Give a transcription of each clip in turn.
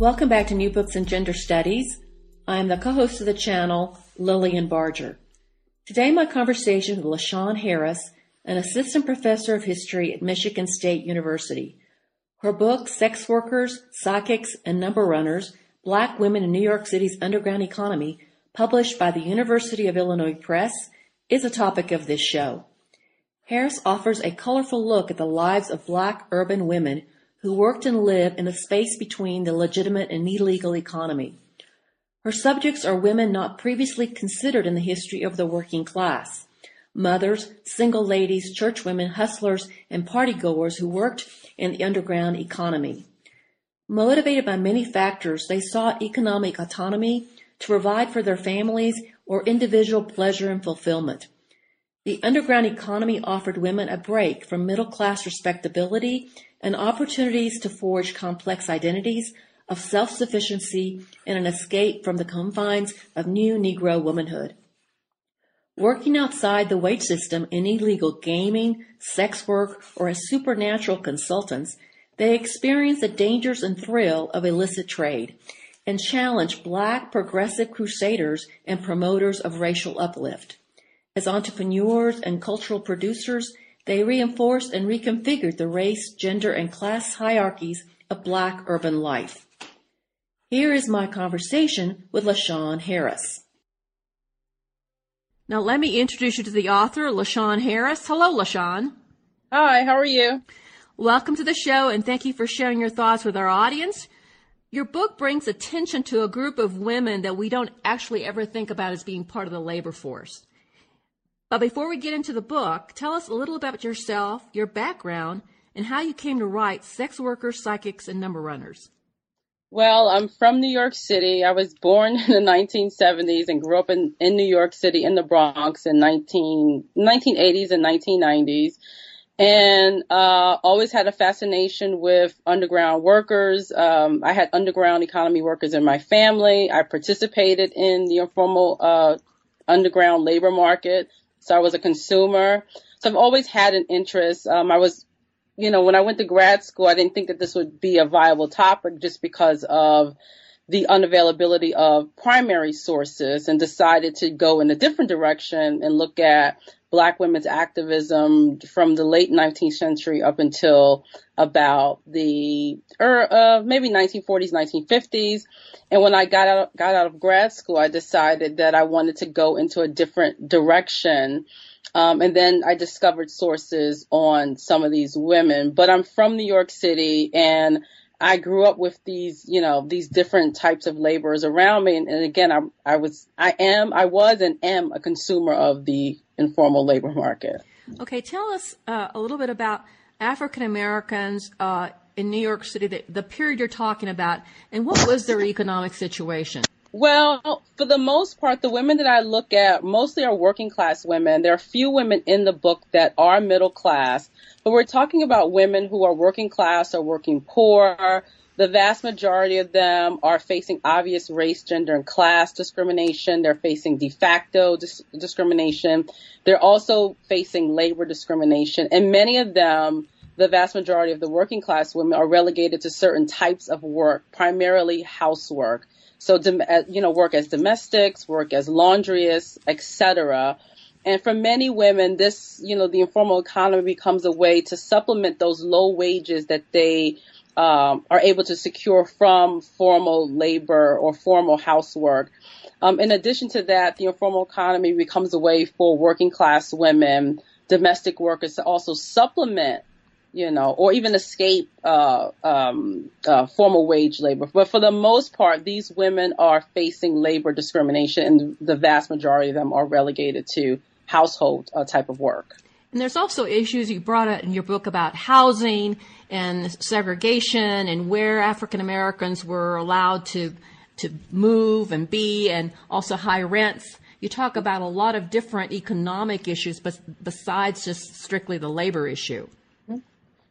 Welcome back to New Books in Gender Studies. I am the co-host of the channel, Lilian Barger. Today my conversation with LaShawn Harris, an assistant professor of history at Michigan State University. Her book, Sex Workers, Psychics, and Number Runners, Black Women in New York City's Underground Economy, published by the University of Illinois Press, is a topic of this show. Harris offers a colorful look at the lives of black urban women who worked and lived in the space between the legitimate and illegal economy. Her subjects are women not previously considered in the history of the working class. Mothers, single ladies, churchwomen, hustlers, and partygoers who worked in the underground economy. Motivated by many factors, they sought economic autonomy to provide for their families or individual pleasure and fulfillment. The underground economy offered women a break from middle class respectability and opportunities to forge complex identities of self-sufficiency and an escape from the confines of new Negro womanhood. Working outside the wage system in illegal gaming, sex work, or as supernatural consultants, they experienced the dangers and thrill of illicit trade and challenged black progressive crusaders and promoters of racial uplift. As entrepreneurs and cultural producers, they reinforced and reconfigured the race, gender, and class hierarchies of black urban life. Here is my conversation with LaShawn Harris. Now let me introduce you to the author, LaShawn Harris. Hello, LaShawn. Hi, how are you? Welcome to the show and thank you for sharing your thoughts with our audience. Your book brings attention to a group of women that we don't actually ever think about as being part of the labor force. But before we get into the book, tell us a little about yourself, your background, and how you came to write Sex Workers, Psychics, and Number Runners. Well, I'm from New York City. I was born in the 1970s and grew up in, in New York City in the Bronx in 19, 1980s and 1990s. And uh, always had a fascination with underground workers. Um, I had underground economy workers in my family. I participated in the informal uh, underground labor market. So I was a consumer. So I've always had an interest. Um, I was, you know, when I went to grad school, I didn't think that this would be a viable topic just because of the unavailability of primary sources and decided to go in a different direction and look at black women's activism from the late 19th century up until about the or uh, maybe 1940s, 1950s. And when I got out, got out of grad school, I decided that I wanted to go into a different direction. Um, and then I discovered sources on some of these women. But I'm from New York City and I grew up with these, you know, these different types of laborers around me. And, and again, I, I was, I am, I was and am a consumer of the informal labor market. Okay, tell us uh, a little bit about African Americans uh, in New York City, the, the period you're talking about, and what was their economic situation? Well, for the most part, the women that I look at mostly are working class women. There are few women in the book that are middle class, but we're talking about women who are working class or working poor. The vast majority of them are facing obvious race, gender, and class discrimination. They're facing de facto dis- discrimination. They're also facing labor discrimination. And many of them, the vast majority of the working class women are relegated to certain types of work, primarily housework. So, uh, you know, work as domestics, work as laundress, etc. And for many women, this, you know, the informal economy becomes a way to supplement those low wages that they um, are able to secure from formal labor or formal housework. Um, in addition to that, the informal economy becomes a way for working class women, domestic workers to also supplement you know, or even escape uh, um, uh, formal wage labor. But for the most part, these women are facing labor discrimination, and the vast majority of them are relegated to household uh, type of work. And there's also issues you brought up in your book about housing and segregation and where African Americans were allowed to to move and be, and also high rents. You talk about a lot of different economic issues, but besides just strictly the labor issue.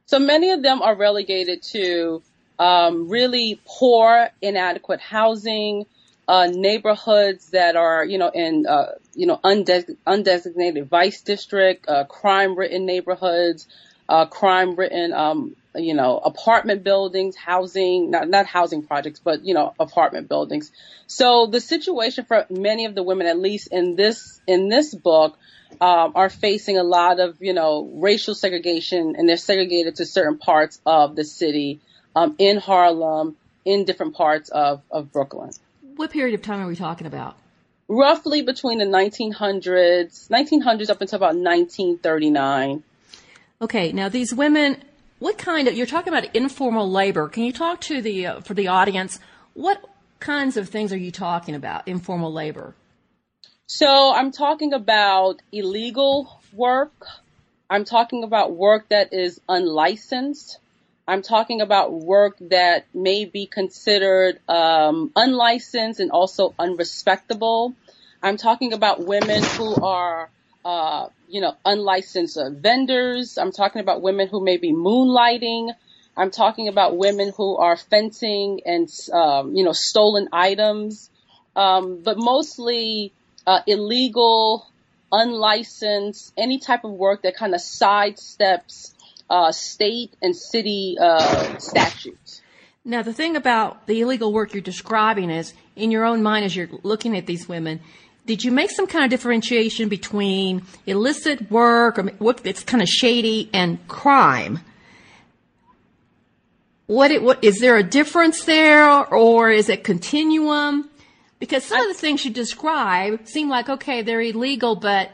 So many of them are relegated to um, really poor, inadequate housing, uh, neighborhoods that are, you know, in, uh, you know, undes- undesignated vice district, uh, crime-ridden neighborhoods, uh, crime-ridden um, you know, apartment buildings, housing, not, not housing projects, but, you know, apartment buildings. So the situation for many of the women, at least in this, in this book, um, are facing a lot of, you know, racial segregation and they're segregated to certain parts of the city, um, in Harlem, in different parts of, of Brooklyn. What period of time are we talking about? Roughly between the 1900s, 1900s up until about 1939. Okay, now these women, what kind of, you're talking about informal labor. Can you talk to the, uh, for the audience, what kinds of things are you talking about, informal labor? So I'm talking about illegal work. I'm talking about work that is unlicensed. I'm talking about work that may be considered um, unlicensed and also unrespectable. I'm talking about women who are, uh, you know, unlicensed vendors. I'm talking about women who may be moonlighting. I'm talking about women who are fencing and, um, you know, stolen items. Um, but mostly uh, illegal, unlicensed, any type of work that kind of sidesteps uh, state and city uh, statutes. Now, the thing about the illegal work you're describing is, in your own mind, as you're looking at these women, did you make some kind of differentiation between illicit work or kind of shady and crime? What, it, what is there a difference there, or is it continuum? Because some I, of the things you describe seem like, okay, they're illegal, but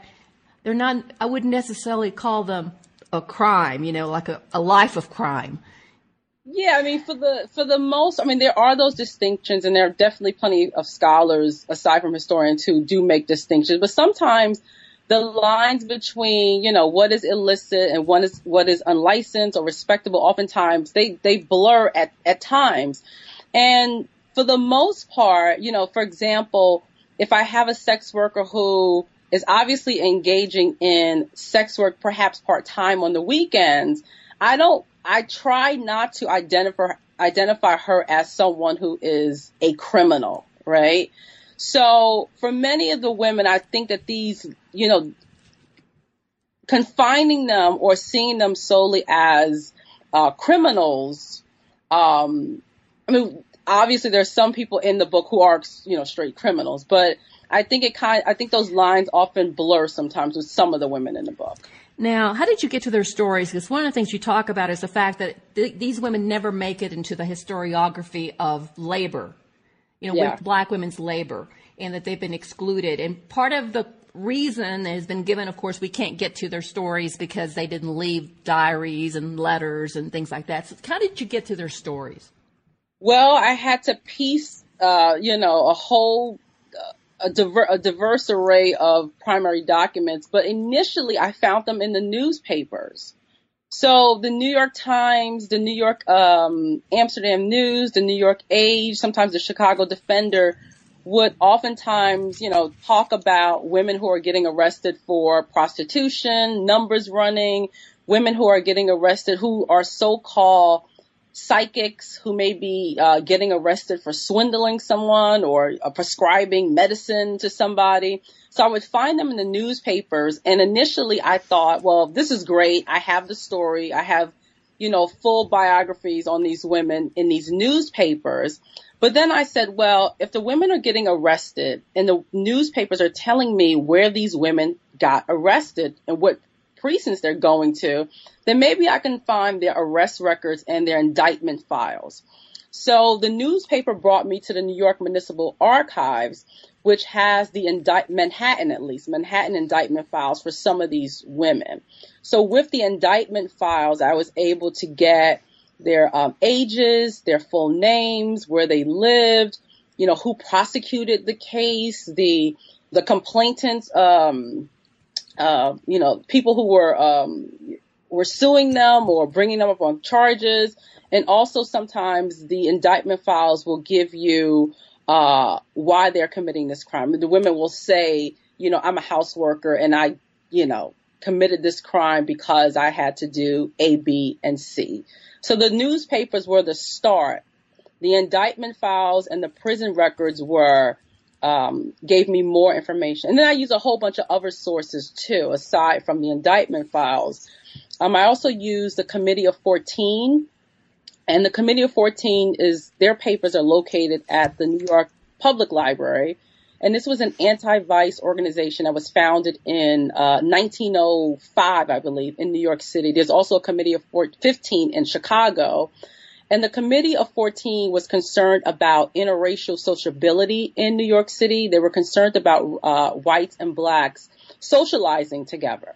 they're not, I wouldn't necessarily call them a crime, you know, like a, a life of crime. Yeah, I mean, for the for the most, I mean, there are those distinctions, and there are definitely plenty of scholars, aside from historians, who do make distinctions. But sometimes the lines between, you know, what is illicit and what is what is unlicensed or respectable, oftentimes they they blur at at times. And for the most part, you know, for example, if I have a sex worker who is obviously engaging in sex work, perhaps part time on the weekends, I don't, I try not to identify, identify her as someone who is a criminal, right? So for many of the women, I think that these, you know, confining them or seeing them solely as uh, criminals, um, I mean, obviously there's some people in the book who are, you know, straight criminals, but I think it kind, I think those lines often blur sometimes with some of the women in the book. Now, how did you get to their stories? Because one of the things you talk about is the fact that th- these women never make it into the historiography of labor, you know, yeah. black women's labor, and that they've been excluded. And part of the reason that has been given, of course, we can't get to their stories because they didn't leave diaries and letters and things like that. So how did you get to their stories? Well, I had to piece, uh, you know, a whole, uh, a, diver- a diverse array of primary documents, but initially I found them in the newspapers. So the New York Times, the New York um, Amsterdam News, the New York Age, sometimes the Chicago Defender would oftentimes, you know, talk about women who are getting arrested for prostitution, numbers running, women who are getting arrested who are so-called psychics who may be uh, getting arrested for swindling someone or uh, prescribing medicine to somebody. So I would find them in the newspapers. And initially I thought, well, this is great. I have the story. I have, you know, full biographies on these women in these newspapers. But then I said, well, if the women are getting arrested and the newspapers are telling me where these women got arrested and what precincts they're going to, then maybe I can find their arrest records and their indictment files. So the newspaper brought me to the New York Municipal Archives, which has the indict Manhattan at least Manhattan indictment files for some of these women. So with the indictment files, I was able to get their um, ages, their full names, where they lived, you know, who prosecuted the case, the the complainants, um, uh, you know, people who were um, were suing them or bringing them up on charges, and also sometimes the indictment files will give you uh, why they're committing this crime. The women will say, you know, I'm a house worker and I, you know, committed this crime because I had to do A, B, and C. So the newspapers were the start. The indictment files and the prison records were um, gave me more information. And then I use a whole bunch of other sources too, aside from the indictment files. Um, I also use the Committee of 14, and the Committee of 14 is their papers are located at the New York Public Library. And this was an anti-vice organization that was founded in uh, 1905, I believe, in New York City. There's also a Committee of 15 in Chicago. And the Committee of 14 was concerned about interracial sociability in New York City. They were concerned about uh, whites and blacks socializing together.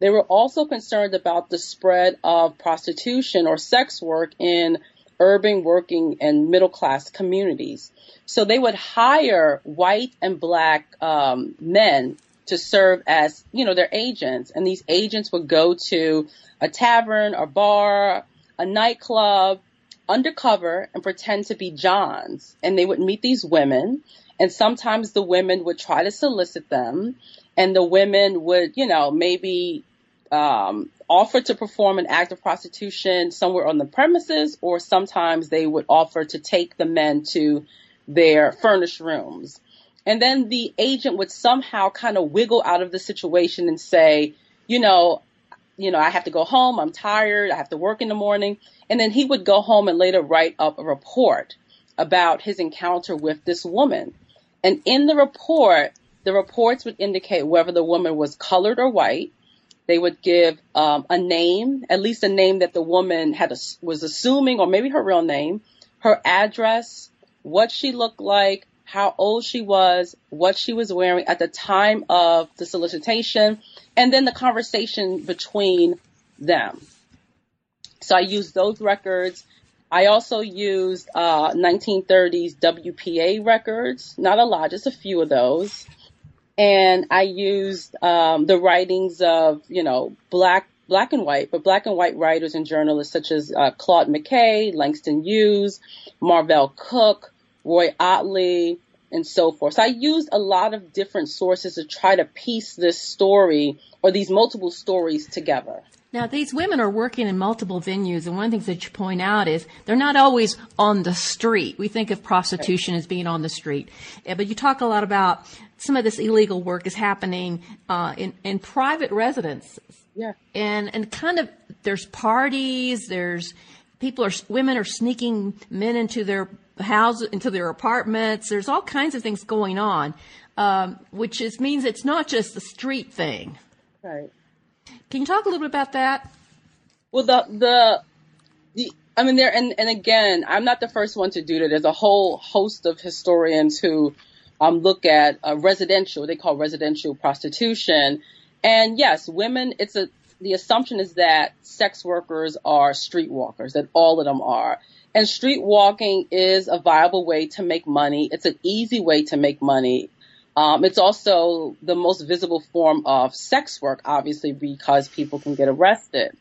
They were also concerned about the spread of prostitution or sex work in urban working and middle class communities. So they would hire white and black um, men to serve as, you know, their agents. And these agents would go to a tavern, a bar, a nightclub, undercover and pretend to be Johns. And they would meet these women. And sometimes the women would try to solicit them. And the women would, you know, maybe um, offer to perform an act of prostitution somewhere on the premises, or sometimes they would offer to take the men to their furnished rooms. And then the agent would somehow kind of wiggle out of the situation and say, you know, you know, I have to go home. I'm tired. I have to work in the morning. And then he would go home and later write up a report about his encounter with this woman. And in the report, the reports would indicate whether the woman was colored or white, they would give um, a name, at least a name that the woman had a, was assuming, or maybe her real name, her address, what she looked like, how old she was, what she was wearing at the time of the solicitation, and then the conversation between them. So I used those records. I also used uh, 1930s WPA records, not a lot, just a few of those and I used um, the writings of you know black black and white, but black and white writers and journalists such as uh, Claude McKay, Langston Hughes, Marvel Cooke, Roi Ottley, and so forth. So I used a lot of different sources to try to piece this story or these multiple stories together. Now, these women are working in multiple venues, and one of the things that you point out is they're not always on the street. We think of prostitution as being on the street, but you talk a lot about some of this illegal work is happening uh, in in private residences. Yeah, and and kind of there's parties, there's people are women are sneaking men into their houses, into their apartments. There's all kinds of things going on, um, which is means it's not just the street thing. Right. Can you talk a little bit about that? Well, the the the I mean, there and and again, I'm not the first one to do that. There's a whole host of historians who um, look at uh, residential, they call residential prostitution. And yes, women, it's a, the assumption is that sex workers are streetwalkers, that all of them are. And street walking is a viable way to make money. It's an easy way to make money. Um, it's also the most visible form of sex work, obviously, because people can get arrested.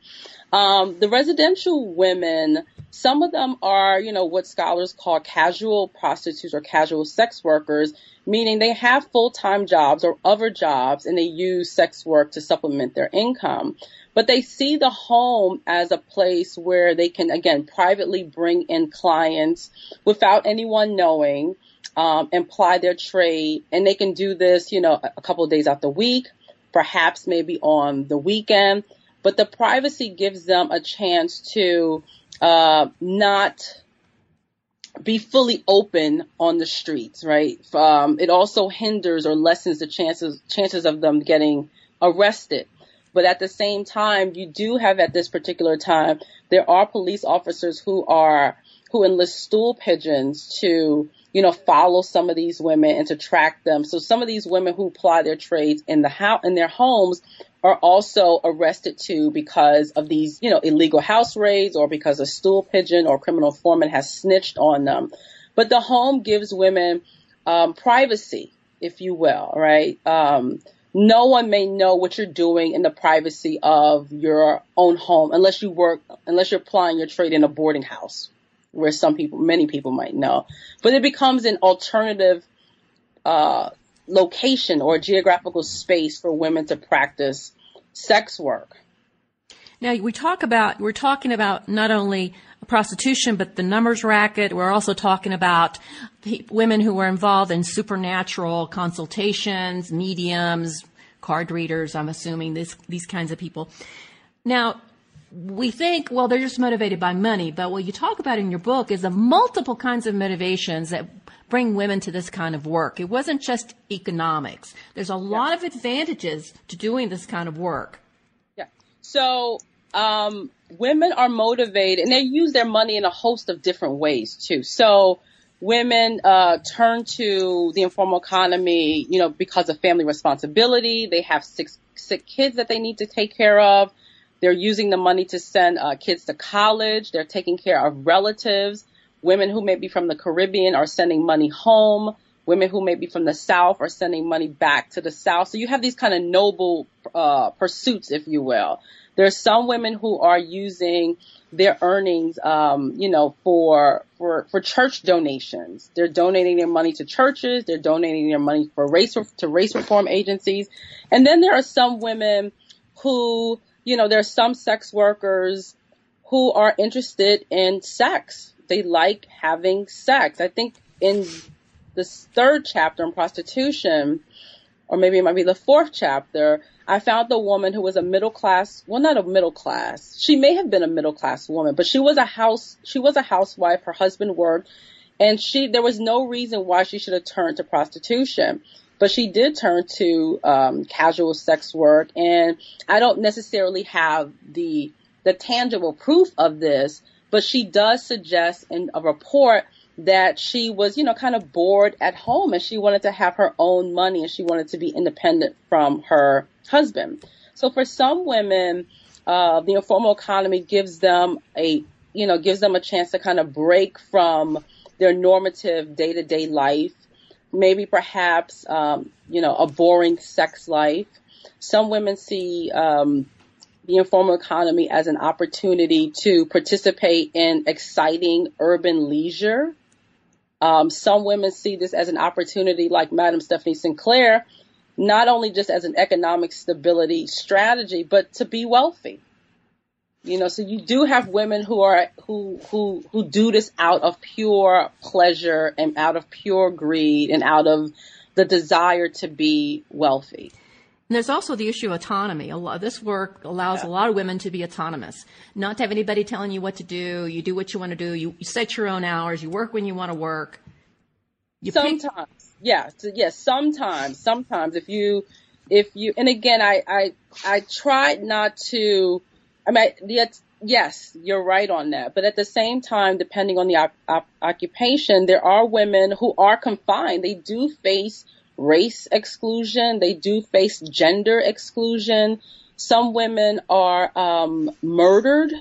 Um, the residential women, some of them are, you know, what scholars call casual prostitutes or casual sex workers, meaning they have full-time jobs or other jobs and they use sex work to supplement their income. But they see the home as a place where they can, again, privately bring in clients without anyone knowing, um, and ply their trade. And they can do this, you know, a couple of days out the week, perhaps maybe on the weekend but the privacy gives them a chance to uh, not be fully open on the streets, right? Um, it also hinders or lessens the chances chances of them getting arrested. But at the same time, you do have at this particular time, there are police officers who are who enlist stool pigeons to you know, follow some of these women and to track them. So some of these women who ply their trades in the house, in their homes are also arrested too because of these, you know, illegal house raids or because a stool pigeon or criminal foreman has snitched on them. But the home gives women um, privacy, if you will, right? Um, no one may know what you're doing in the privacy of your own home unless you work, unless you're applying your trade in a boarding house, where some people, many people might know. But it becomes an alternative uh, location or geographical space for women to practice sex work. Now we talk about we're talking about not only prostitution, but the numbers racket. We're also talking about women who were involved in supernatural consultations, mediums, card readers. I'm assuming this these kinds of people. Now we think, well, they're just motivated by money, but what you talk about in your book is the multiple kinds of motivations that bring women to this kind of work. It wasn't just economics. There's a lot of advantages to doing this kind of work. Yeah. So, um, women are motivated and they use their money in a host of different ways too. So, women uh, turn to the informal economy, you know, because of family responsibility. They have six sick kids that they need to take care of. They're using the money to send uh, kids to college. They're taking care of relatives. Women who may be from the Caribbean are sending money home. Women who may be from the South are sending money back to the South. So you have these kind of noble uh, pursuits, if you will. There's some women who are using their earnings, um, you know, for for for church donations. They're donating their money to churches. They're donating their money for race to race reform agencies. And then there are some women who you know, there are some sex workers who are interested in sex. They like having sex. I think in the third chapter on prostitution, or maybe it might be the fourth chapter, I found the woman who was a middle class, well, not a middle class. She may have been a middle class woman, but she was a house, she was a housewife. Her husband worked and she, there was no reason why she should have turned to prostitution but she did turn to um, casual sex work, and I don't necessarily have the the tangible proof of this, but she does suggest in a report that she was, you know, kind of bored at home and she wanted to have her own money and she wanted to be independent from her husband. So for some women, uh, the informal economy gives them a, you know, gives them a chance to kind of break from their normative day to day life maybe perhaps, um, you know, a boring sex life. Some women see um, the informal economy as an opportunity to participate in exciting urban leisure. Um, some women see this as an opportunity, like Madam Stephanie Sinclair, not only just as an economic stability strategy, but to be wealthy. You know, so you do have women who are who who who do this out of pure pleasure and out of pure greed and out of the desire to be wealthy. And there's also the issue of autonomy. A lot, this work allows yeah. a lot of women to be autonomous, not to have anybody telling you what to do. You do what you want to do. You, you set your own hours. You work when you want to work. You sometimes, pick- yeah, yes, sometimes, sometimes if you, if you, and again, I, I, I tried not to I mean, the, yes, you're right on that. But at the same time, depending on the op- op- occupation, there are women who are confined. They do face race exclusion. They do face gender exclusion. Some women are um, murdered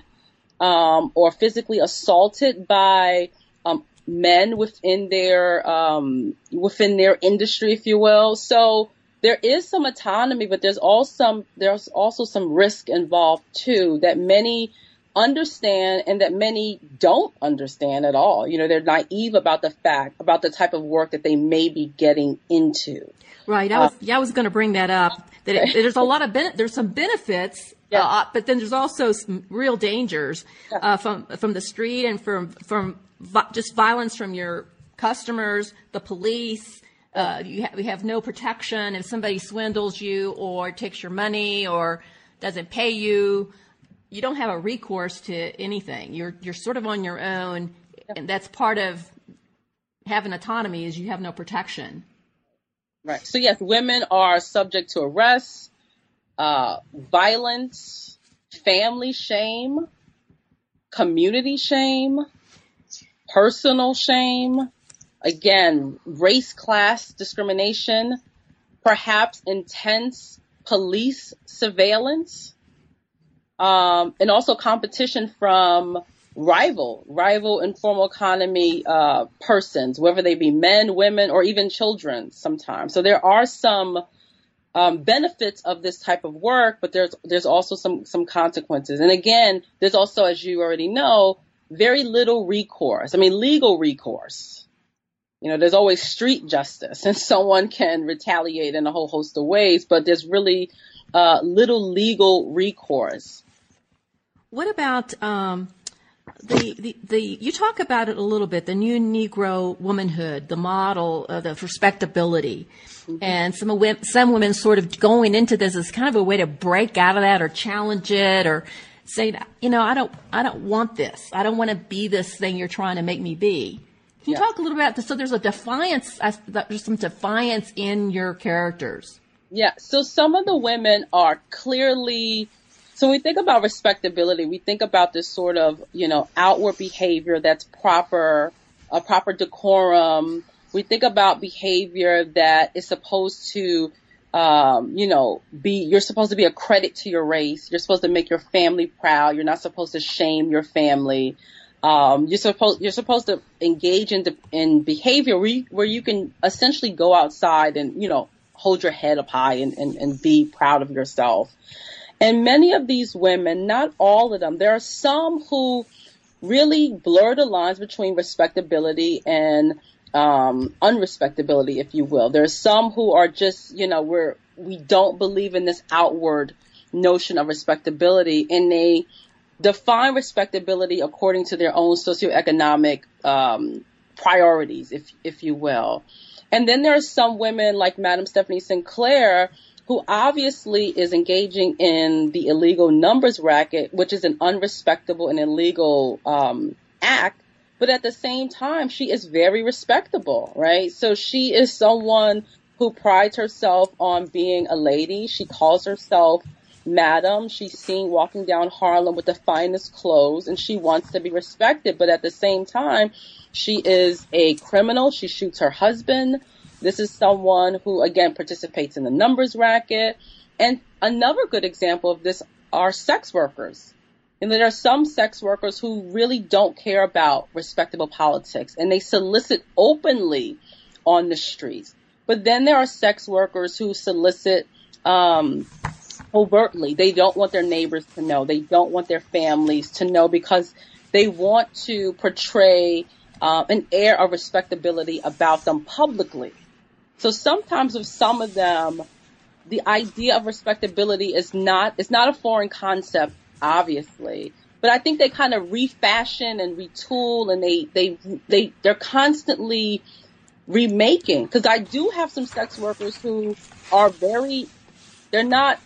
um, or physically assaulted by um, men within their um, within their industry, if you will. So there is some autonomy, but there's also some, there's also some risk involved too that many understand and that many don't understand at all. You know, they're naive about the fact, about the type of work that they may be getting into. Right. I was, uh, yeah, I was going to bring that up. That it, there's a lot of ben- there's some benefits, yeah. uh, but then there's also some real dangers yeah. uh, from from the street and from from vi- just violence from your customers, the police, uh, you, ha- you have no protection if somebody swindles you or takes your money or doesn't pay you. You don't have a recourse to anything. You're you're sort of on your own, and that's part of having autonomy is you have no protection. Right. So yes, women are subject to arrest, uh, violence, family shame, community shame, personal shame, Again, race class discrimination, perhaps intense police surveillance, um, and also competition from rival, rival informal economy uh, persons, whether they be men, women, or even children sometimes. So there are some um, benefits of this type of work, but there's there's also some some consequences. And again, there's also, as you already know, very little recourse. I mean, legal recourse you know, there's always street justice and someone can retaliate in a whole host of ways, but there's really uh, little legal recourse. What about um, the, the the you talk about it a little bit the new Negro womanhood, the model, uh, the respectability, mm-hmm. and some women, some women sort of going into this as kind of a way to break out of that or challenge it or say, you know, I don't I don't want this. I don't want to be this thing you're trying to make me be. Can you yeah. talk a little bit about this? So there's a defiance. There's some defiance in your characters. Yeah. So some of the women are clearly so when we think about respectability, we think about this sort of, you know, outward behavior that's proper, a proper decorum. We think about behavior that is supposed to, um, you know, be, you're supposed to be a credit to your race. You're supposed to make your family proud. You're not supposed to shame your family. Um, you're supposed, you're supposed to engage in, in behavior where you, where you can essentially go outside and, you know, hold your head up high and, and, and be proud of yourself. And many of these women, not all of them, there are some who really blur the lines between respectability and um, unrespectability, if you will. There are some who are just, you know, we're, we don't believe in this outward notion of respectability and they define respectability according to their own socioeconomic um, priorities, if, if you will. And then there are some women like Madam Stephanie Sinclair who obviously is engaging in the illegal numbers racket, which is an unrespectable and illegal um, act. But at the same time, she is very respectable, right? So she is someone who prides herself on being a lady. She calls herself madam. She's seen walking down Harlem with the finest clothes and she wants to be respected. But at the same time, she is a criminal. She shoots her husband. This is someone who again participates in the numbers racket. And another good example of this are sex workers. And there are some sex workers who really don't care about respectable politics and they solicit openly on the streets. But then there are sex workers who solicit um, overtly. They don't want their neighbors to know. They don't want their families to know because they want to portray uh, an air of respectability about them publicly. So sometimes with some of them, the idea of respectability is not, it's not a foreign concept, obviously. But I think they kind of refashion and retool and they, they, they, they're constantly remaking. Cause I do have some sex workers who are very, they're not,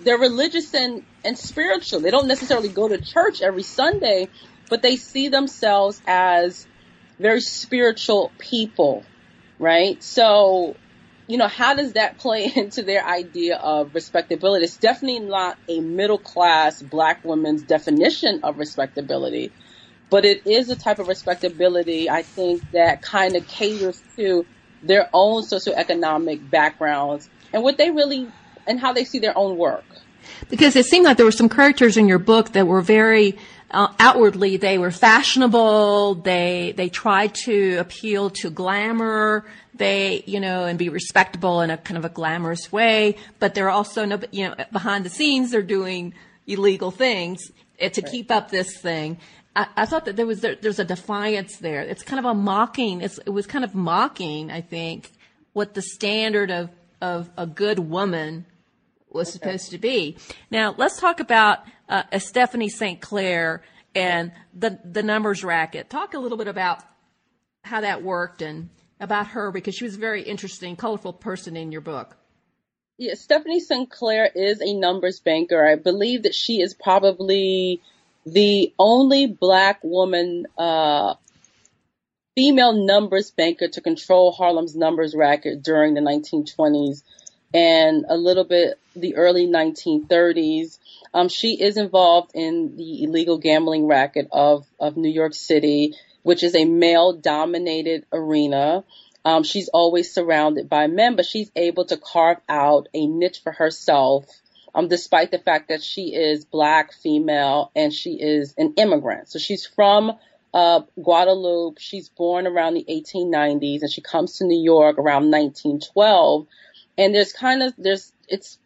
they're religious and, and spiritual. They don't necessarily go to church every Sunday, but they see themselves as very spiritual people right? So, you know, how does that play into their idea of respectability? It's definitely not a middle class black woman's definition of respectability, but it is a type of respectability, I think, that kind of caters to their own socioeconomic backgrounds and what they really, and how they see their own work. Because it seemed like there were some characters in your book that were very uh, outwardly they were fashionable. They they tried to appeal to glamour. They you know and be respectable in a kind of a glamorous way. But they're also no you know behind the scenes they're doing illegal things eh, to right. keep up this thing. I, I thought that there was there, there's a defiance there. It's kind of a mocking. It's, it was kind of mocking. I think what the standard of of a good woman was okay. supposed to be. Now let's talk about uh, Stephanie St. Clair and the the numbers racket. Talk a little bit about how that worked and about her because she was a very interesting, colorful person in your book. Yeah, Stephanie St. Clair is a numbers banker. I believe that she is probably the only black woman, uh, female numbers banker to control Harlem's numbers racket during the 1920s and a little bit the early 1930s. Um, she is involved in the illegal gambling racket of, of New York City, which is a male dominated arena. Um, she's always surrounded by men, but she's able to carve out a niche for herself, um, despite the fact that she is black, female, and she is an immigrant. So she's from uh, Guadeloupe. She's born around the 1890s, and she comes to New York around 1912. And there's kind of there's it's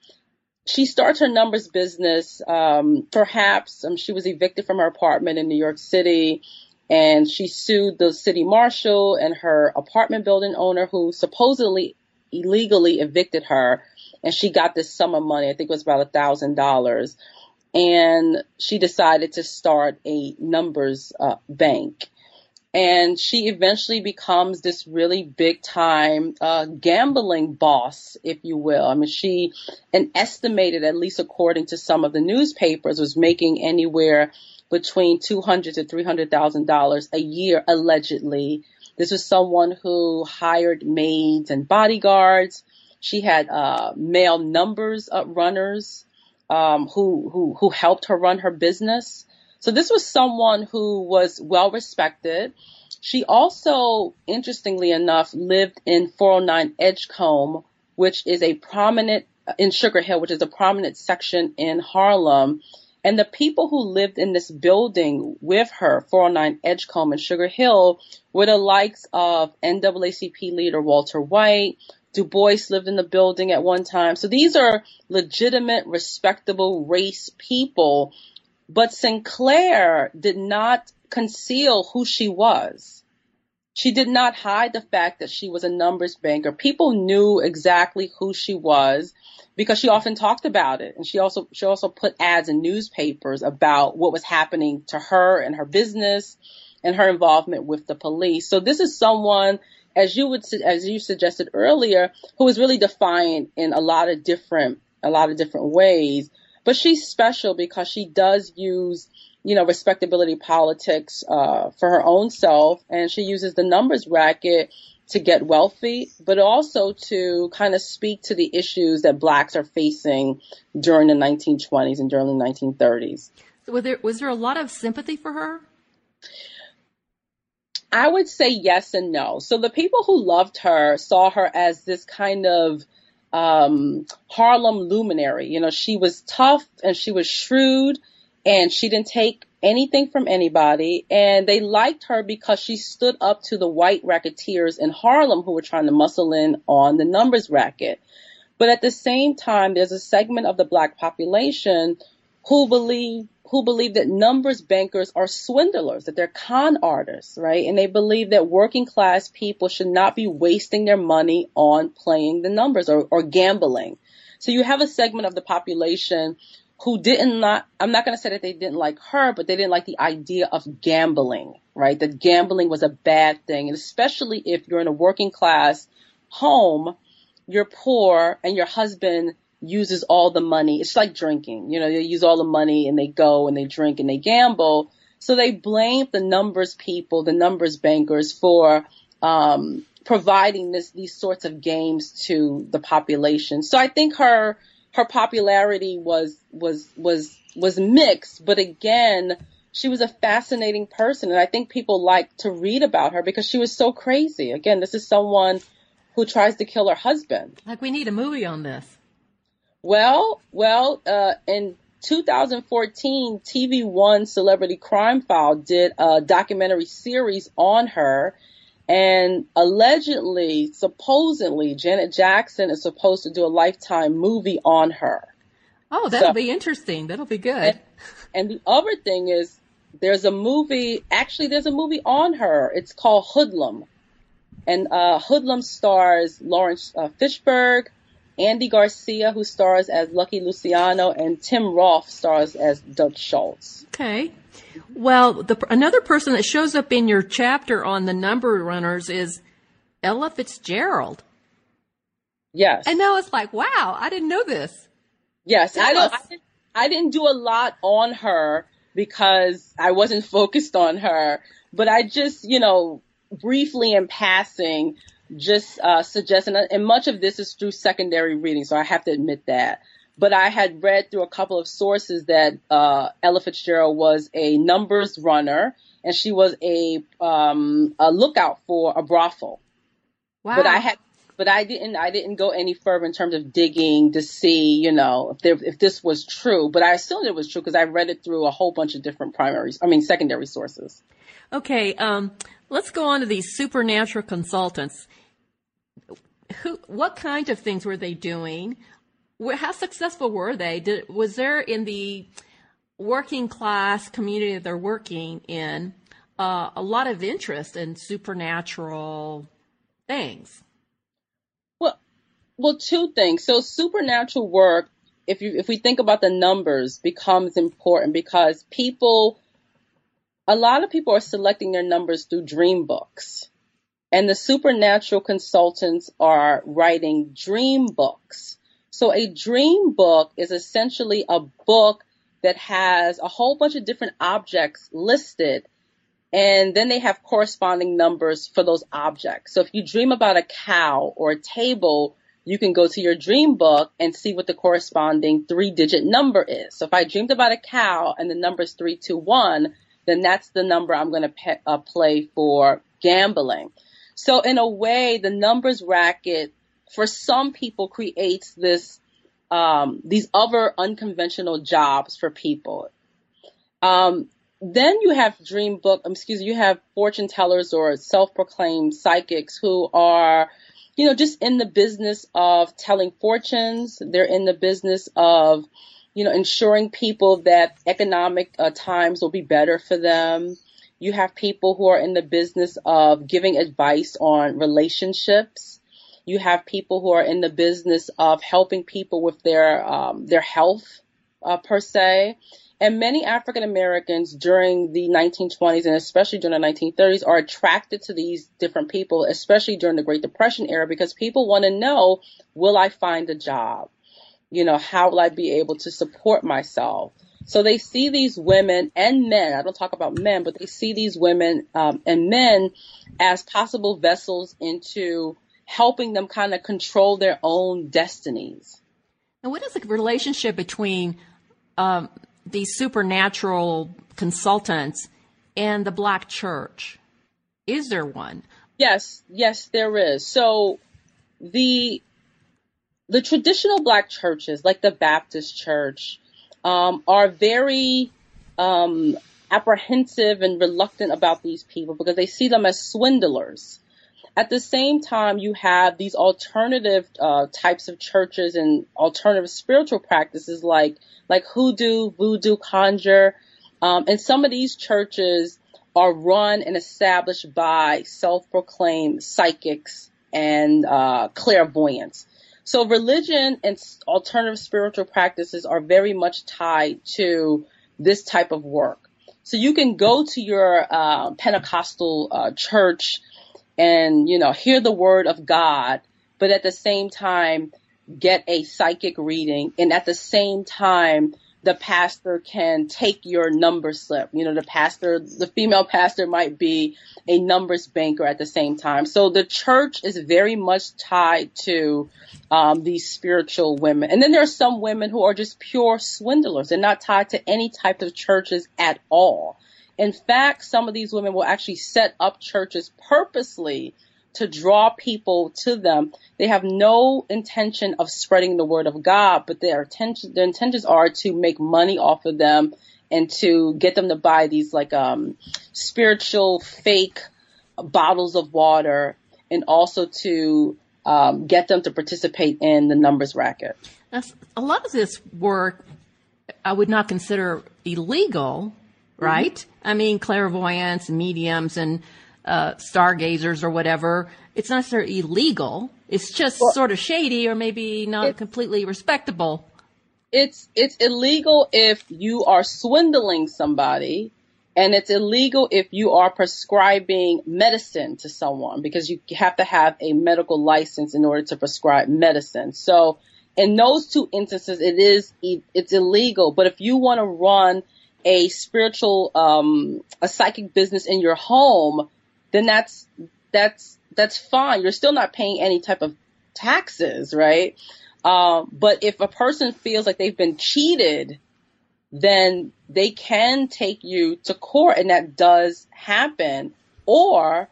she starts her numbers business. Um, perhaps um, she was evicted from her apartment in New York City and she sued the city marshal and her apartment building owner who supposedly illegally evicted her. And she got this sum of money. I think it was about a thousand dollars. and she decided to start a numbers uh, bank. And she eventually becomes this really big time uh, gambling boss, if you will. I mean, she, and estimated, at least according to some of the newspapers, was making anywhere between two hundred to three hundred thousand dollars a year, allegedly. This was someone who hired maids and bodyguards. She had uh, male numbers runners um, who who who helped her run her business. So this was someone who was well respected. She also, interestingly enough, lived in 409 Edgecombe, which is a prominent uh, in Sugar Hill, which is a prominent section in Harlem. And the people who lived in this building with her, 409 Edgecombe and Sugar Hill, were the likes of NAACP leader Walter White, Du Bois lived in the building at one time. So these are legitimate, respectable race people. But Sinclair did not conceal who she was. She did not hide the fact that she was a numbers banker. People knew exactly who she was because she often talked about it. And she also, she also put ads in newspapers about what was happening to her and her business and her involvement with the police. So this is someone as you would, as you suggested earlier, who is really defiant in a lot of different, a lot of different ways. But she's special because she does use, you know, respectability politics, uh, for her own self. And she uses the numbers racket to get wealthy, but also to kind of speak to the issues that blacks are facing during the 1920s and during the 1930s. Was there, was there a lot of sympathy for her? I would say yes and no. So the people who loved her saw her as this kind of um, Harlem luminary. You know, she was tough and she was shrewd and she didn't take anything from anybody. And they liked her because she stood up to the white racketeers in Harlem who were trying to muscle in on the numbers racket. But at the same time, there's a segment of the black population who believe who believe that numbers bankers are swindlers, that they're con artists, right? And they believe that working class people should not be wasting their money on playing the numbers or, or gambling. So you have a segment of the population who didn't not, I'm not going to say that they didn't like her, but they didn't like the idea of gambling, right? That gambling was a bad thing. And especially if you're in a working class home, you're poor and your husband uses all the money. It's like drinking. You know, they use all the money and they go and they drink and they gamble. So they blame the numbers people, the numbers bankers for um, providing this these sorts of games to the population. So I think her her popularity was was was was mixed, but again, she was a fascinating person and I think people like to read about her because she was so crazy. Again, this is someone who tries to kill her husband. Like we need a movie on this. Well, well, uh, in 2014, TV One Celebrity Crime File did a documentary series on her. And allegedly, supposedly, Janet Jackson is supposed to do a lifetime movie on her. Oh, that'll so, be interesting. That'll be good. And, and, the other thing is, there's a movie, actually, there's a movie on her. It's called Hoodlum. And uh, Hoodlum stars Laurence uh, Fishburne, Andy Garcia, who stars as Lucky Luciano, and Tim Roth stars as Dutch Schultz. Okay. Well, the, another person that shows up in your chapter on the number runners is Ella Fitzgerald. Yes. And now it's like, wow, I didn't know this. Yes, I don't. I didn't, I didn't do a lot on her because I wasn't focused on her, but I just, you know, briefly in passing just uh, suggesting, and much of this is through secondary reading, so I have to admit that. But I had read through a couple of sources that uh, Ella Fitzgerald was a numbers runner, and she was a um, a lookout for a brothel. Wow. But I had, but I didn't, I didn't go any further in terms of digging to see, you know, if there, if this was true. But I assumed it was true because I read it through a whole bunch of different primaries, I mean, secondary sources. Okay, um, let's go on to these supernatural consultants who, what kind of things were they doing? How successful were they? Did, was there in the working class community that they're working in uh, a lot of interest in supernatural things? Well, well, two things. So supernatural work if you if we think about the numbers becomes important because people a lot of people are selecting their numbers through dream books. And the supernatural consultants are writing dream books. So a dream book is essentially a book that has a whole bunch of different objects listed and then they have corresponding numbers for those objects. So if you dream about a cow or a table, you can go to your dream book and see what the corresponding three digit number is. So if I dreamed about a cow and the number is 321, then that's the number I'm going to pe- uh, play for gambling. So in a way, the numbers racket for some people creates this, um, these other unconventional jobs for people. Um, then you have dream book, um, excuse me, you have fortune tellers or self-proclaimed psychics who are, you know, just in the business of telling fortunes. They're in the business of, you know, ensuring people that economic uh, times will be better for them. You have people who are in the business of giving advice on relationships. You have people who are in the business of helping people with their um, their health uh, per se. And many African Americans during the 1920s and especially during the 1930s are attracted to these different people, especially during the Great Depression era, because people want to know, will I find a job? You know, how will I be able to support myself? So they see these women and men, I don't talk about men, but they see these women um, and men as possible vessels into helping them kind of control their own destinies. And what is the relationship between um, these supernatural consultants and the black church? Is there one? Yes, yes, there is. So the the traditional black churches, like the Baptist Church, um, are very um, apprehensive and reluctant about these people because they see them as swindlers. At the same time, you have these alternative uh, types of churches and alternative spiritual practices like like hoodoo, voodoo, conjure, um, and some of these churches are run and established by self-proclaimed psychics and uh, clairvoyants. So religion and alternative spiritual practices are very much tied to this type of work. So you can go to your uh, Pentecostal uh, church and, you know, hear the word of God, but at the same time, get a psychic reading. And at the same time, the pastor can take your number slip. You know, the pastor, the female pastor might be a numbers banker at the same time. So the church is very much tied to um, these spiritual women. And then there are some women who are just pure swindlers. They're not tied to any type of churches at all. In fact, some of these women will actually set up churches purposely to draw people to them. They have no intention of spreading the word of God, but their intention, their intentions are to make money off of them and to get them to buy these like um spiritual fake bottles of water and also to um, get them to participate in the numbers racket. That's, a lot of this work I would not consider illegal, right? Mm-hmm. I mean, clairvoyants and mediums and uh, stargazers or whatever. It's not necessarily illegal. It's just well, sort of shady or maybe not completely respectable. It's it's illegal if you are swindling somebody, and it's illegal if you are prescribing medicine to someone because you have to have a medical license in order to prescribe medicine. So in those two instances, it is it's illegal. But if you want to run a spiritual, um, a psychic business in your home, then that's, that's, that's fine. You're still not paying any type of taxes, right? Um, but if a person feels like they've been cheated, then they can take you to court and that does happen. Or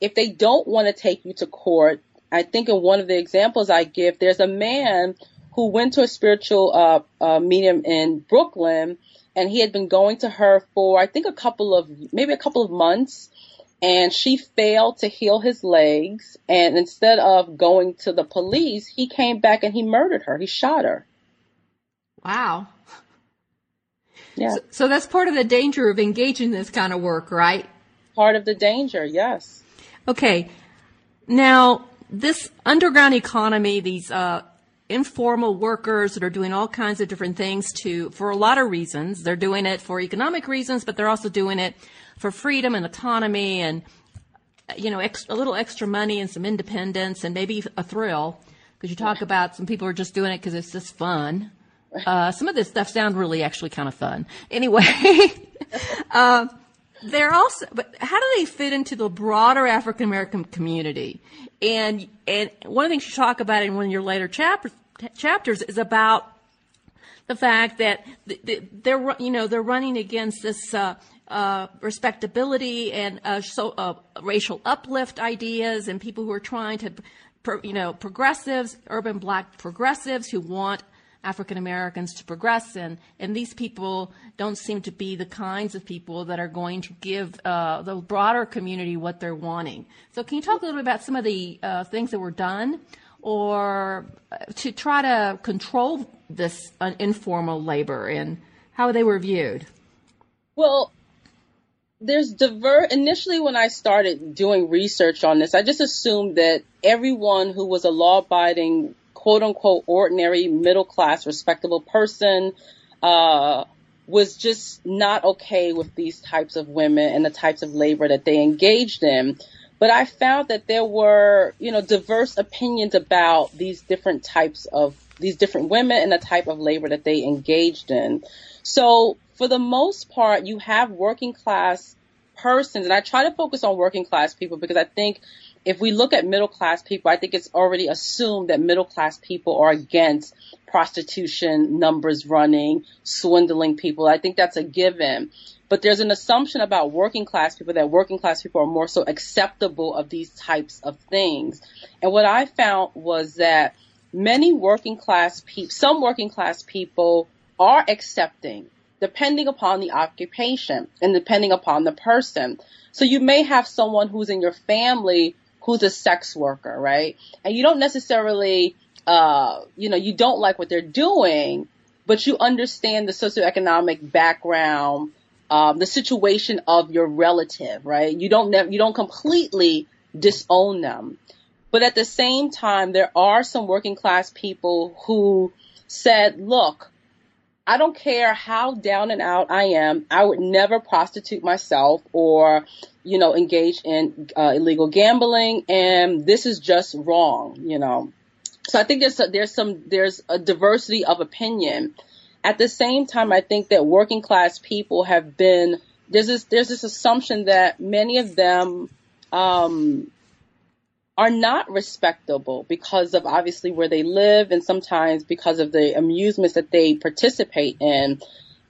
if they don't want to take you to court, I think in one of the examples I give, there's a man who went to a spiritual uh, uh, medium in Brooklyn and he had been going to her for I think a couple of maybe a couple of months and she failed to heal his legs. And instead of going to the police he came back and he murdered her. He shot her. Wow. Yeah. So, so that's part of the danger of engaging this kind of work right? Part of the danger yes. Okay. Now this underground economy these uh informal workers that are doing all kinds of different things to, for a lot of reasons. They're doing it for economic reasons, but they're also doing it for freedom and autonomy and, you know, ex- a little extra money and some independence and maybe a thrill. Because you talk about some people are just doing it because it's just fun. Uh, some of this stuff sounds really actually kind of fun. Anyway, uh, they're also, but how do they fit into the broader African American community? And and one of the things you talk about in one of your later chapters chapters is about the fact that they're you know they're running against this uh, uh, respectability and uh, so uh, racial uplift ideas and people who are trying to you know progressives urban black progressives who want African Americans to progress in. And these people don't seem to be the kinds of people that are going to give uh, the broader community what they're wanting. So, can you talk a little bit about some of the uh, things that were done or uh, to try to control this uh, informal labor and how they were viewed? Well, there's diver initially when I started doing research on this, I just assumed that everyone who was a law abiding quote unquote ordinary middle class respectable person uh, was just not okay with these types of women and the types of labor that they engaged in. But I found that there were, you know, diverse opinions about these different types of these different women and the type of labor that they engaged in. So for the most part, you have working class persons, and I try to focus on working class people because I think if we look at middle class people, I think it's already assumed that middle class people are against prostitution numbers running, swindling people. I think that's a given. But there's an assumption about working class people that working class people are more so acceptable of these types of things. And what I found was that many working class people, some working class people are accepting depending upon the occupation and depending upon the person. So you may have someone who's in your family who's a sex worker, right? And you don't necessarily, uh, you know, you don't like what they're doing, but you understand the socioeconomic background, um, the situation of your relative, right? You don't ne- you don't completely disown them, but at the same time, there are some working class people who said, "Look, I don't care how down and out I am. I would never prostitute myself or, you know, engage in uh, illegal gambling. And this is just wrong, you know. So I think there's a, there's some there's a diversity of opinion. At the same time, I think that working class people have been there's this there's this assumption that many of them um, are not respectable because of obviously where they live and sometimes because of the amusements that they participate in.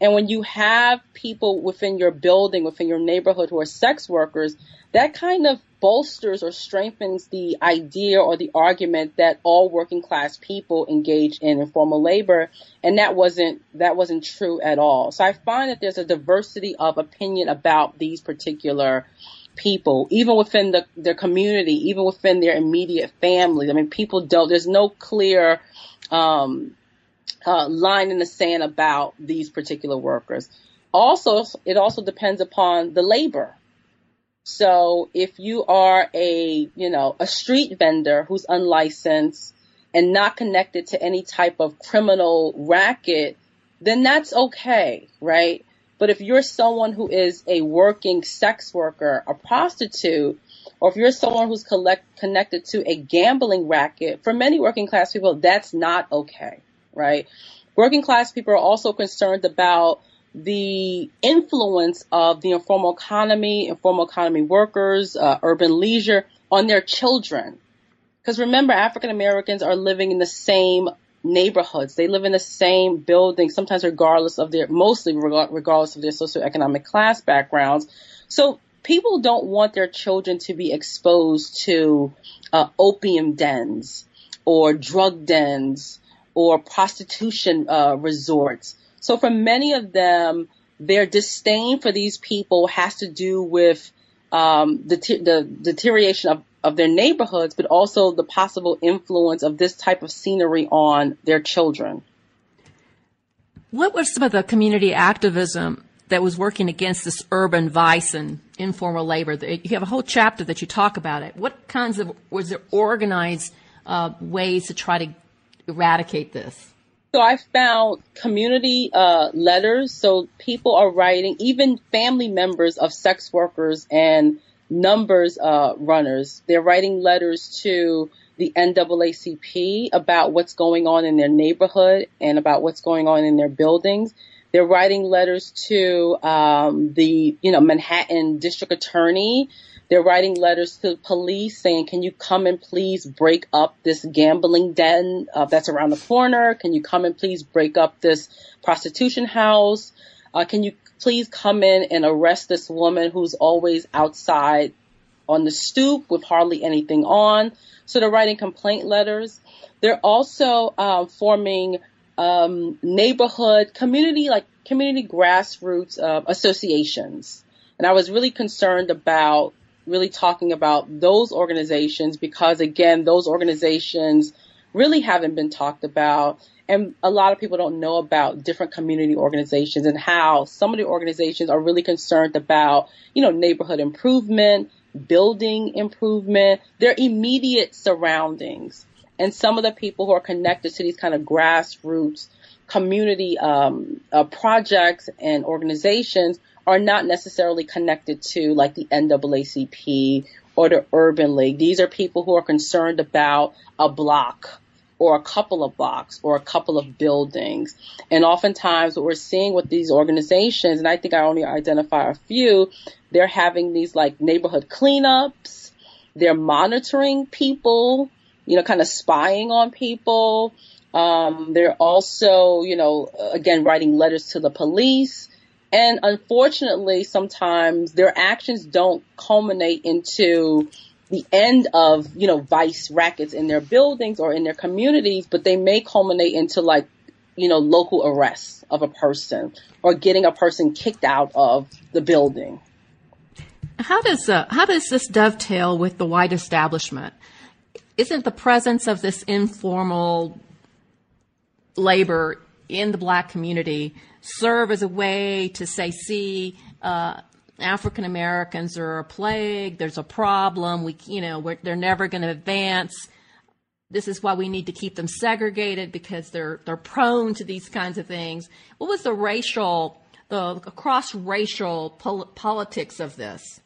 And when you have people within your building, within your neighborhood who are sex workers, that kind of bolsters or strengthens the idea or the argument that all working class people engage in informal labor. And that wasn't, that wasn't true at all. So I find that there's a diversity of opinion about these particular people, even within the, their community, even within their immediate family. I mean, people don't, there's no clear, um, uh, line in the sand about these particular workers. Also, it also depends upon the labor. So if you are a, you know, a street vendor who's unlicensed and not connected to any type of criminal racket, then that's okay, right? But if you're someone who is a working sex worker, a prostitute, or if you're someone who's collect, connected to a gambling racket, for many working class people, that's not okay, right? Working class people are also concerned about the influence of the informal economy, informal economy workers, uh, urban leisure on their children. Because remember, African Americans are living in the same neighborhoods. They live in the same building, sometimes regardless of their, mostly regardless of their socioeconomic class backgrounds. So people don't want their children to be exposed to uh, opium dens or drug dens or prostitution uh, resorts. So for many of them, their disdain for these people has to do with um, the, the deterioration of of their neighborhoods, but also the possible influence of this type of scenery on their children. What was some of the community activism that was working against this urban vice and informal labor? You have a whole chapter that you talk about it. What kinds of was there organized uh, ways to try to eradicate this? So I found community uh, letters. So people are writing, even family members of sex workers and numbers uh, runners. They're writing letters to the NAACP about what's going on in their neighborhood and about what's going on in their buildings. They're writing letters to um, the, you know, Manhattan District Attorney. They're writing letters to police saying, "Can you come and please break up this gambling den uh, that's around the corner? Can you come and please break up this prostitution house? Uh, can you please come in and arrest this woman who's always outside on the stoop with hardly anything on?" So they're writing complaint letters. They're also uh, forming um, neighborhood community, like community grassroots uh, associations. And I was really concerned about really talking about those organizations because again, those organizations really haven't been talked about. And a lot of people don't know about different community organizations and how some of the organizations are really concerned about, you know, neighborhood improvement, building improvement, their immediate surroundings. And some of the people who are connected to these kind of grassroots community um, uh, projects and organizations are not necessarily connected to like the NAACP or the Urban League. These are people who are concerned about a block or a couple of blocks or a couple of buildings. And oftentimes what we're seeing with these organizations, and I think I only identify a few, they're having these like neighborhood cleanups. They're monitoring people, you know, kind of spying on people. Um, they're also, you know, again, writing letters to the police. And unfortunately, sometimes their actions don't culminate into the end of, you know, vice rackets in their buildings or in their communities, but they may culminate into like, you know, local arrests of a person or getting a person kicked out of the building. How does uh, how does this dovetail with the white establishment? Isn't the presence of this informal labor in the black community serve as a way to say, see, uh, African Americans are a plague. There's a problem. We, you know, they're never going to advance. This is why we need to keep them segregated because they're they're prone to these kinds of things. What was the racial, the cross racial pol- politics of this?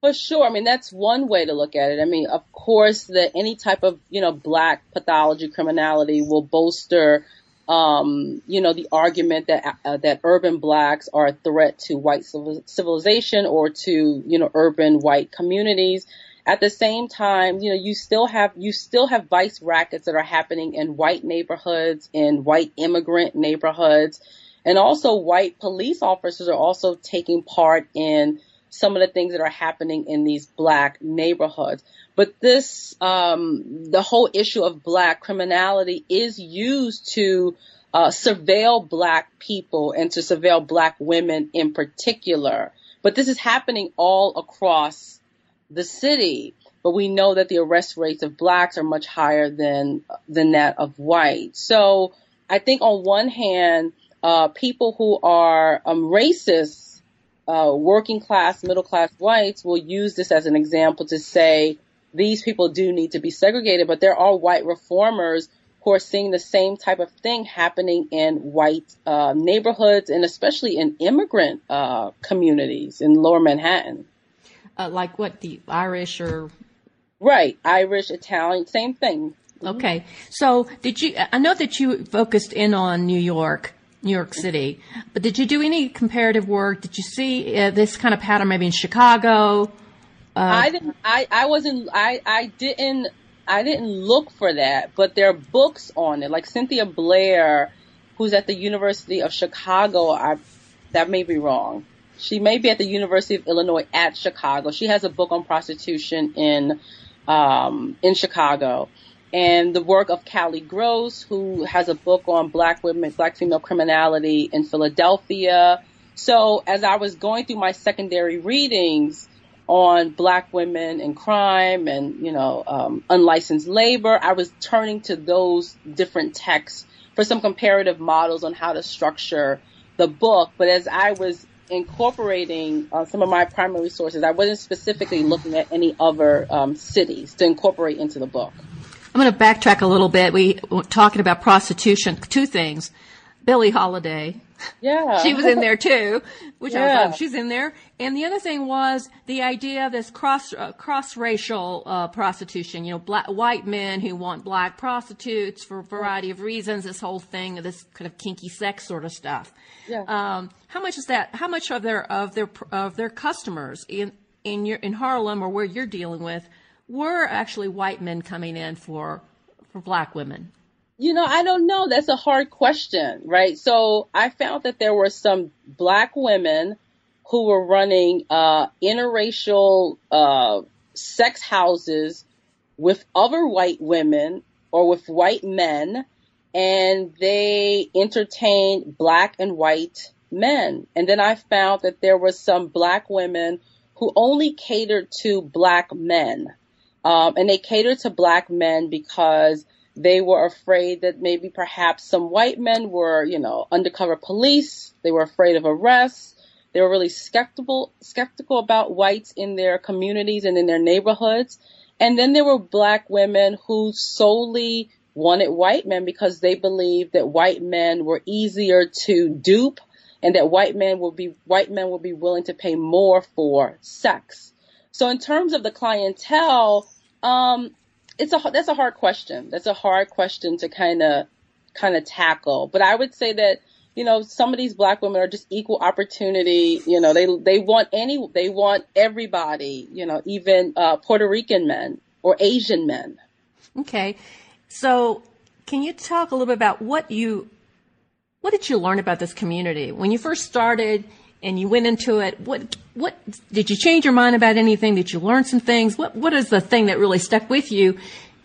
For sure. I mean, that's one way to look at it. I mean, of course, that any type of, you know, black pathology criminality will bolster um, you know, the argument that uh, that urban blacks are a threat to white civilization or to you know urban white communities. At the same time, you know, you still have you still have vice rackets that are happening in white neighborhoods, in white immigrant neighborhoods, and also white police officers are also taking part in some of the things that are happening in these black neighborhoods. But this, um, the whole issue of black criminality is used to uh, surveil black people and to surveil black women in particular. But this is happening all across the city. But we know that the arrest rates of blacks are much higher than than that of white. So I think on one hand, uh, people who are um, racist uh, working class, middle class whites will use this as an example to say these people do need to be segregated, but there are white reformers who are seeing the same type of thing happening in white uh, neighborhoods and especially in immigrant uh, communities in lower Manhattan. Uh, like what, the Irish or? Right, Irish, Italian, same thing. Okay. So did you, I know that you focused in on New York. New York City. But did you do any comparative work? Did you see uh, this kind of pattern maybe in Chicago? Uh, I didn't. I I wasn't. I I didn't. I didn't look for that. But there are books on it, like Cynthia Blair, who's at the University of Chicago. I that may be wrong. She may be at the University of Illinois at Chicago. She has a book on prostitution in um, in Chicago and the work of Kali Gross, who has a book on black women, black female criminality in Philadelphia. So as I was going through my secondary readings on black women and crime and, you know, um, unlicensed labor, I was turning to those different texts for some comparative models on how to structure the book. But as I was incorporating uh, some of my primary sources, I wasn't specifically looking at any other um, cities to incorporate into the book. I'm going to backtrack a little bit. We were talking about prostitution. Two things. Billie Holiday. Yeah. she was in there too, which I love. She's in there. And the other thing was the idea of this cross uh, cross racial uh, prostitution. You know, black, white men who want black prostitutes for a variety of reasons. This whole thing, this kind of kinky sex sort of stuff. Yeah. Um, how much is that? How much of their of their of their customers in in your in Harlem or where you're dealing with were actually white men coming in for for black women? You know, I don't know. That's a hard question, right? So I found that there were some black women who were running uh, interracial uh, sex houses with other white women or with white men, and they entertained black and white men. And then I found that there were some black women who only catered to black men. Um, and they catered to black men because they were afraid that maybe perhaps some white men were, you know, undercover police. They were afraid of arrests. They were really skeptical, skeptical about whites in their communities and in their neighborhoods. And then there were black women who solely wanted white men because they believed that white men were easier to dupe and that white men would be, white men would be willing to pay more for sex. So in terms of the clientele, um, it's a that's a hard question. That's a hard question to kind of kind of tackle. But I would say that you know some of these black women are just equal opportunity. You know they they want any they want everybody. You know even uh, Puerto Rican men or Asian men. Okay. So, can you talk a little bit about what you what did you learn about this community when you first started and you went into it? What what did you change your mind about anything? Did you learn some things? What what is the thing that really stuck with you?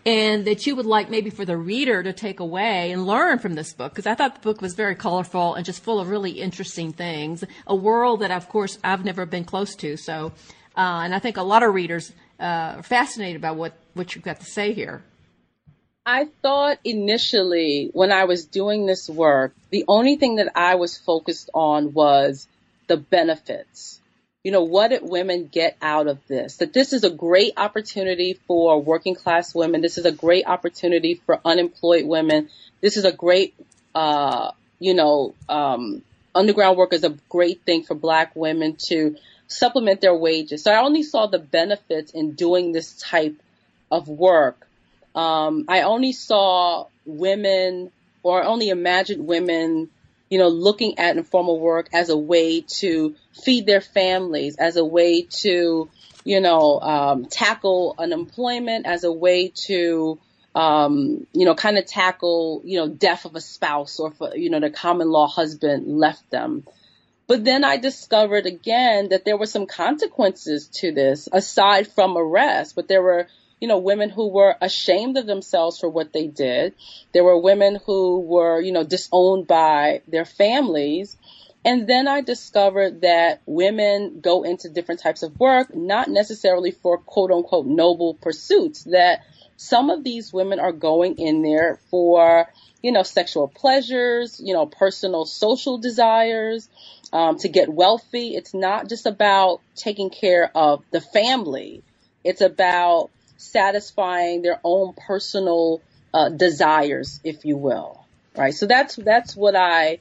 And that you would like maybe for the reader to take away and learn from this book, because I thought the book was very colorful and just full of really interesting things. A world that, of course, I've never been close to. So, uh, and I think a lot of readers uh, are fascinated by what what you've got to say here. I thought initially when I was doing this work, the only thing that I was focused on was the benefits. You know, what did women get out of this? That this is a great opportunity for working class women. This is a great opportunity for unemployed women. This is a great, uh, you know, um, underground work is a great thing for black women to supplement their wages. So I only saw the benefits in doing this type of work. Um, I only saw women or I only imagined women, you know, looking at informal work as a way to feed their families, as a way to, you know, um, tackle unemployment, as a way to, um, you know, kind of tackle, you know, death of a spouse or, for, you know, the common law husband left them. But then I discovered again that there were some consequences to this aside from arrest, but there were, you know, women who were ashamed of themselves for what they did. There were women who were, you know, disowned by their families. And then I discovered that women go into different types of work, not necessarily for quote unquote noble pursuits, that some of these women are going in there for, you know, sexual pleasures, you know, personal social desires, um, to get wealthy. It's not just about taking care of the family. It's about satisfying their own personal uh, desires, if you will. Right. So that's that's what I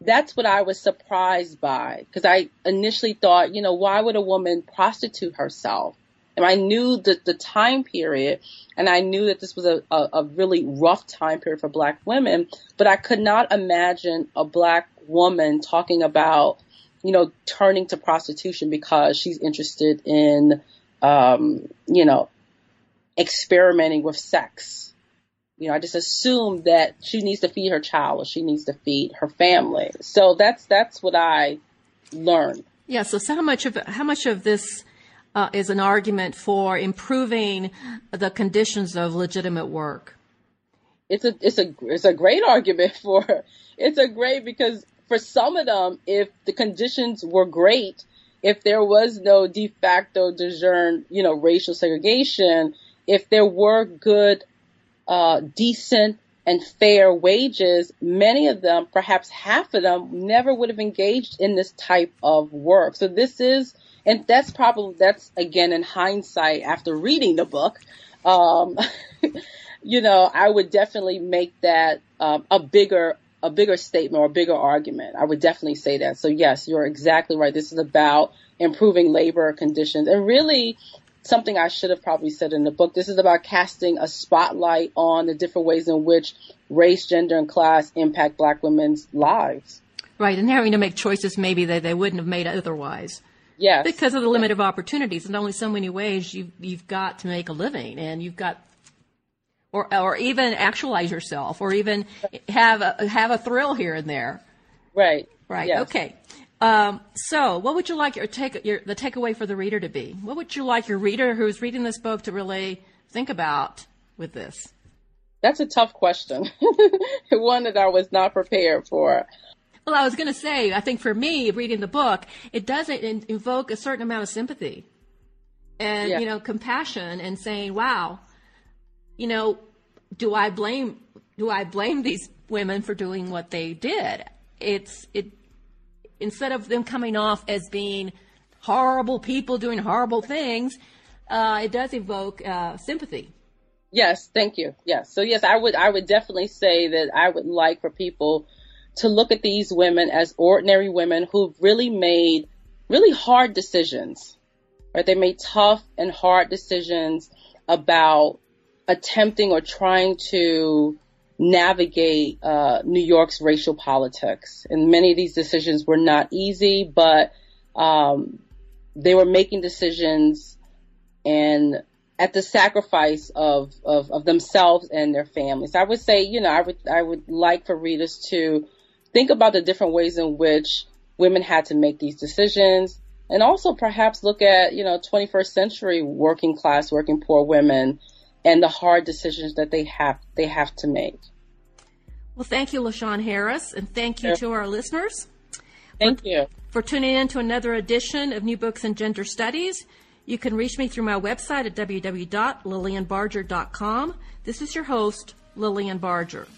that's what I was surprised by because I initially thought, you know, why would a woman prostitute herself? And I knew the, the time period and I knew that this was a, a, a really rough time period for black women, but I could not imagine a black woman talking about, you know, turning to prostitution because she's interested in, um, you know, experimenting with sex. You know, I just assumed that she needs to feed her child or she needs to feed her family. So that's that's what I learned. Yeah. So, so how much of how much of this uh, is an argument for improving the conditions of legitimate work? It's a it's a it's a great argument for it's a great because for some of them, if the conditions were great, if there was no de facto de jure, you know, racial segregation, if there were good, uh, decent and fair wages, many of them, perhaps half of them, never would have engaged in this type of work. So this is, and that's probably, that's again in hindsight after reading the book. Um, you know, I would definitely make that um, a bigger a bigger statement or a bigger argument. I would definitely say that. So yes, you're exactly right. This is about improving labor conditions and really something I should have probably said in the book. This is about casting a spotlight on the different ways in which race, gender, and class impact black women's lives. Right, and having to make choices maybe that they wouldn't have made otherwise. Yes. Because of the limit of opportunities, and only so many ways you've, you've got to make a living, and you've got, or, or even actualize yourself, or even have a, have a thrill here and there. Right. Right. Yes. Okay. Um, so, what would you like your take your, the takeaway for the reader to be? What would you like your reader who's reading this book to really think about with this? That's a tough question. One that I was not prepared for. Well, I was going to say, I think for me, reading the book, it doesn't in- invoke a certain amount of sympathy and, Yeah. you know, compassion and saying, wow, you know, do I blame, do I blame these women for doing what they did? It's, it, instead of them coming off as being horrible people doing horrible things, uh, it does evoke, uh, sympathy. Yes, thank you. Yes. So yes, I would I would definitely say that I would like for people to look at these women as ordinary women who've really made really hard decisions. Right? They made tough and hard decisions about attempting or trying to navigate uh, New York's racial politics. And many of these decisions were not easy, but um, they were making decisions and at the sacrifice of, of, of themselves and their families. I would say, you know, I would I would like for readers to think about the different ways in which women had to make these decisions and also perhaps look at, you know, 21st century working class, working poor women and the hard decisions that they have they have to make. Well, thank you, LaShawn Harris, and thank you to our listeners. Thank you. for tuning in to another edition of New Books in Gender Studies. You can reach me through my website at www.lilianbarger.com. This is your host, Lilian Barger.